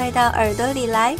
快到耳朵里来！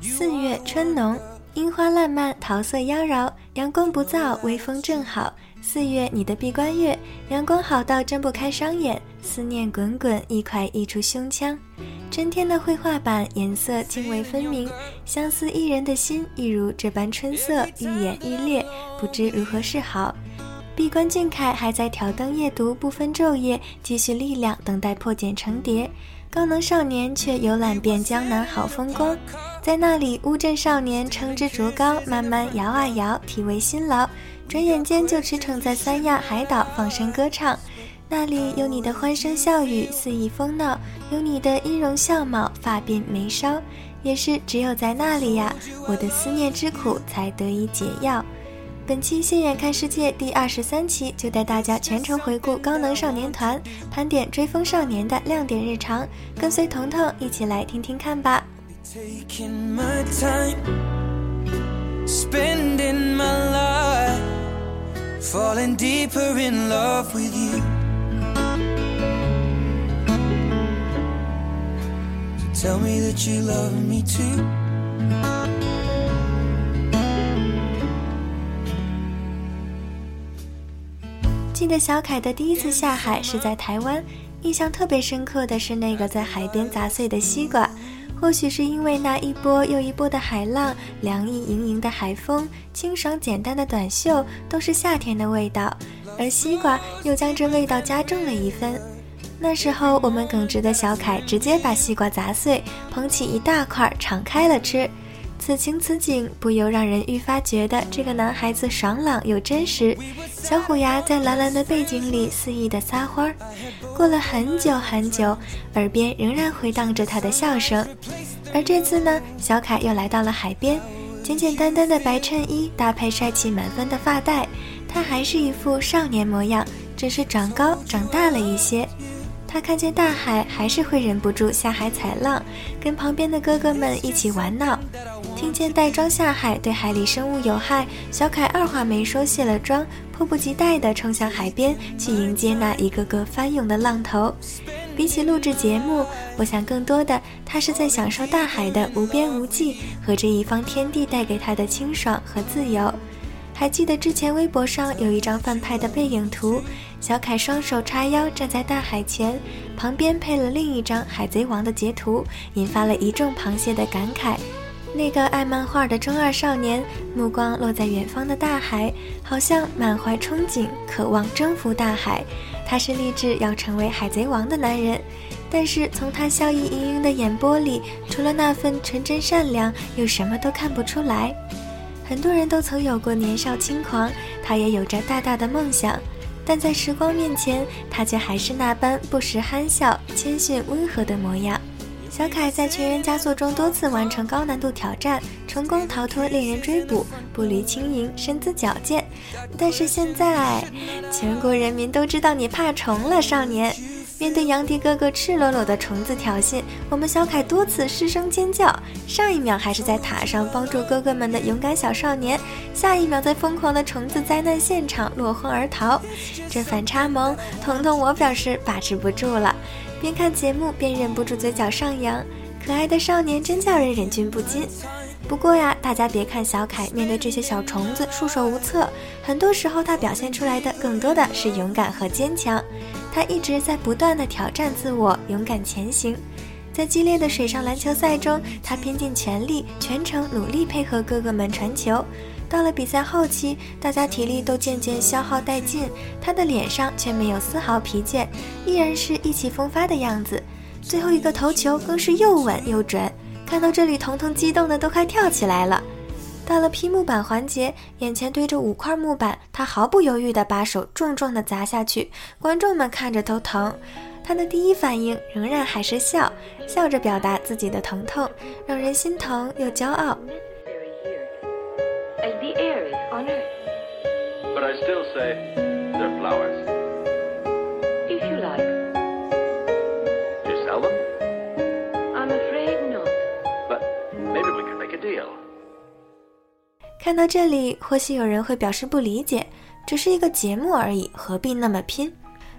四月春浓，花烂漫，桃色妖娆，阳光不燥，微风正好。四月，你的闭关月，阳光好到睁不开双眼，思念滚滚，一块溢出胸腔。春天的绘画板，颜色泾渭分明，相思一人的心，亦如这般春色，愈演愈烈，不知如何是好。闭关俊凯还在挑灯夜读，不分昼夜，积蓄力量，等待破茧成蝶。高能少年却游览遍江南好风光，在那里乌镇少年撑支竹篙，慢慢摇啊摇，体味辛劳。转眼间就驰骋在三亚海岛放声歌唱，那里有你的欢声笑语，肆意疯闹，有你的音容笑貌，发鬓眉梢，也是只有在那里呀，我的思念之苦才得以解药。本期《现眼看世界》第二十三期就带大家全程回顾高能少年团，盘点追风少年的亮点日常，跟随彤彤一起来听听看吧。tell me that you love me too. 记得小凯的第一次下海是在台湾，印象特别深刻的是那个在海边砸碎的西瓜。或许是因为那一波又一波的海浪，凉意盈盈的海风，清爽简单的短袖，都是夏天的味道，而西瓜又将这味道加重了一分。那时候我们耿直的小凯直接把西瓜砸碎，捧起一大块敞开了吃。此情此景，不由让人愈发觉得这个男孩子爽朗又真实。小虎牙在蓝蓝的背景里肆意的撒欢儿。过了很久很久，耳边仍然回荡着他的笑声。而这次呢，小凯又来到了海边，简简单单的白衬衣搭配帅气满分的发带，他还是一副少年模样，只是长高长大了一些。他看见大海，还是会忍不住下海踩浪，跟旁边的哥哥们一起玩闹。听见带妆下海对海里生物有害，小凯二话没说卸了妆，迫不及待地冲向海边去迎接那一个个翻涌的浪头。比起录制节目，我想更多的他是在享受大海的无边无际和这一方天地带给他的清爽和自由。还记得之前微博上有一张饭拍的背影图，小凯双手叉腰站在大海前，旁边配了另一张海贼王的截图，引发了一众螃蟹的感慨。那个爱漫画的中二少年，目光落在远方的大海，好像满怀憧憬，渴望征服大海。他是立志要成为海贼王的男人，但是从他笑意盈盈的眼波里，除了那份纯真善良，又什么都看不出来。很多人都曾有过年少轻狂，他也有着大大的梦想，但在时光面前，他却还是那般不时憨笑、谦逊温和的模样。小凯在全员佳作中多次完成高难度挑战，成功逃脱猎人追捕，步履轻盈，身姿矫健。但是现在，全国人民都知道你怕虫了，少年。面对杨迪哥哥赤裸裸的虫子挑衅，我们小凯多次失声尖叫。上一秒还是在塔上帮助哥哥们的勇敢小少年，下一秒在疯狂的虫子灾难现场落荒而逃。这反差萌，彤彤我表示把持不住了。边看节目边忍不住嘴角上扬，可爱的少年真叫人忍俊不禁。不过呀，大家别看小凯面对这些小虫子束手无策，很多时候他表现出来的更多的是勇敢和坚强。他一直在不断的挑战自我，勇敢前行。在激烈的水上篮球赛中，他拼尽全力，全程努力配合哥哥们传球。到了比赛后期，大家体力都渐渐消耗殆尽，他的脸上却没有丝毫疲倦，依然是意气风发的样子。最后一个投球更是又稳又准，看到这里，彤彤激动的都快跳起来了。到了劈木板环节，眼前堆着五块木板，他毫不犹豫地把手重重地砸下去，观众们看着都疼。他的第一反应仍然还是笑，笑着表达自己的疼痛，让人心疼又骄傲。看到这里，或许有人会表示不理解，只是一个节目而已，何必那么拼？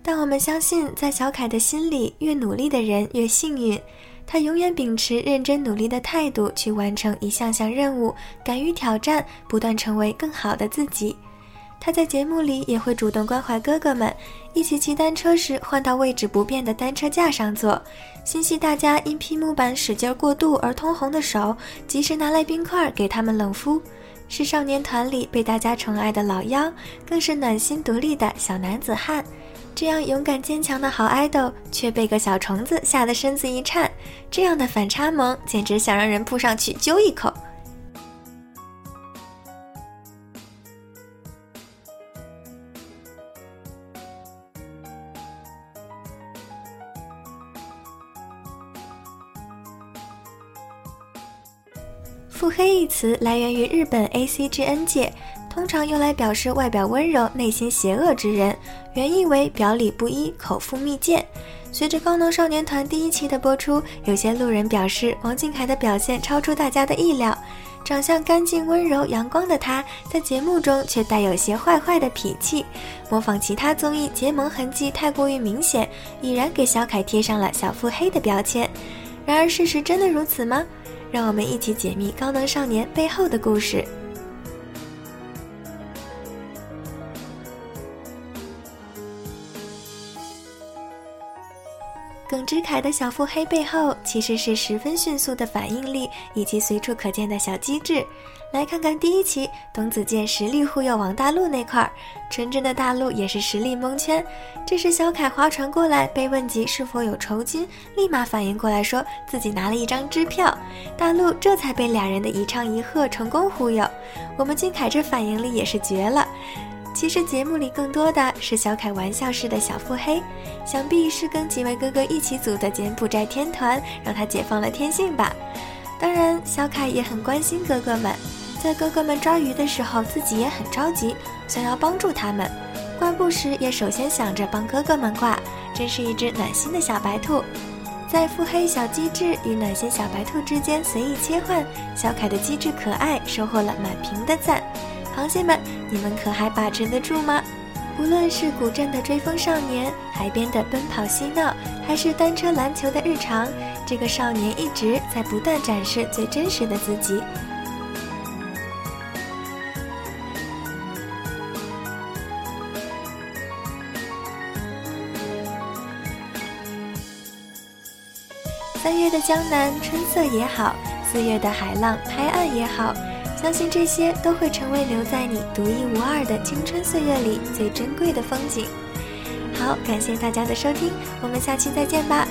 但我们相信，在小凯的心里，越努力的人越幸运。他永远秉持认真努力的态度去完成一项项任务，敢于挑战，不断成为更好的自己。他在节目里也会主动关怀哥哥们，一起骑单车时换到位置不变的单车架上坐，心系大家因劈木板使劲过度而通红的手，及时拿来冰块给他们冷敷。是少年团里被大家宠爱的老幺，更是暖心独立的小男子汉。这样勇敢坚强的好爱豆，却被个小虫子吓得身子一颤。这样的反差萌，简直想让人扑上去揪一口。词来源于日本 A C G N 界，通常用来表示外表温柔、内心邪恶之人，原意为表里不一、口腹蜜饯。随着《高能少年团》第一期的播出，有些路人表示王俊凯的表现超出大家的意料。长相干净、温柔、阳光的他，在节目中却带有些坏坏的脾气，模仿其他综艺结盟痕迹太过于明显，已然给小凯贴上了小腹黑的标签。然而，事实真的如此吗？让我们一起解密高能少年背后的故事。耿直凯的小腹黑背后，其实是十分迅速的反应力以及随处可见的小机智。来看看第一期，董子健实力忽悠王大陆那块儿，纯真的大陆也是实力蒙圈。这时小凯划船过来，被问及是否有酬金，立马反应过来，说自己拿了一张支票。大陆这才被俩人的一唱一和成功忽悠。我们俊凯这反应力也是绝了。其实节目里更多的是小凯玩笑式的小腹黑，想必是跟几位哥哥一起组的柬埔寨天团，让他解放了天性吧。当然，小凯也很关心哥哥们，在哥哥们抓鱼的时候，自己也很着急，想要帮助他们。挂布时也首先想着帮哥哥们挂，真是一只暖心的小白兔。在腹黑小机智与暖心小白兔之间随意切换，小凯的机智可爱收获了满屏的赞。螃蟹们，你们可还把持得住吗？无论是古镇的追风少年，海边的奔跑嬉闹，还是单车篮球的日常，这个少年一直在不断展示最真实的自己。三月的江南春色也好，四月的海浪拍岸也好。相信这些都会成为留在你独一无二的青春岁月里最珍贵的风景。好，感谢大家的收听，我们下期再见吧。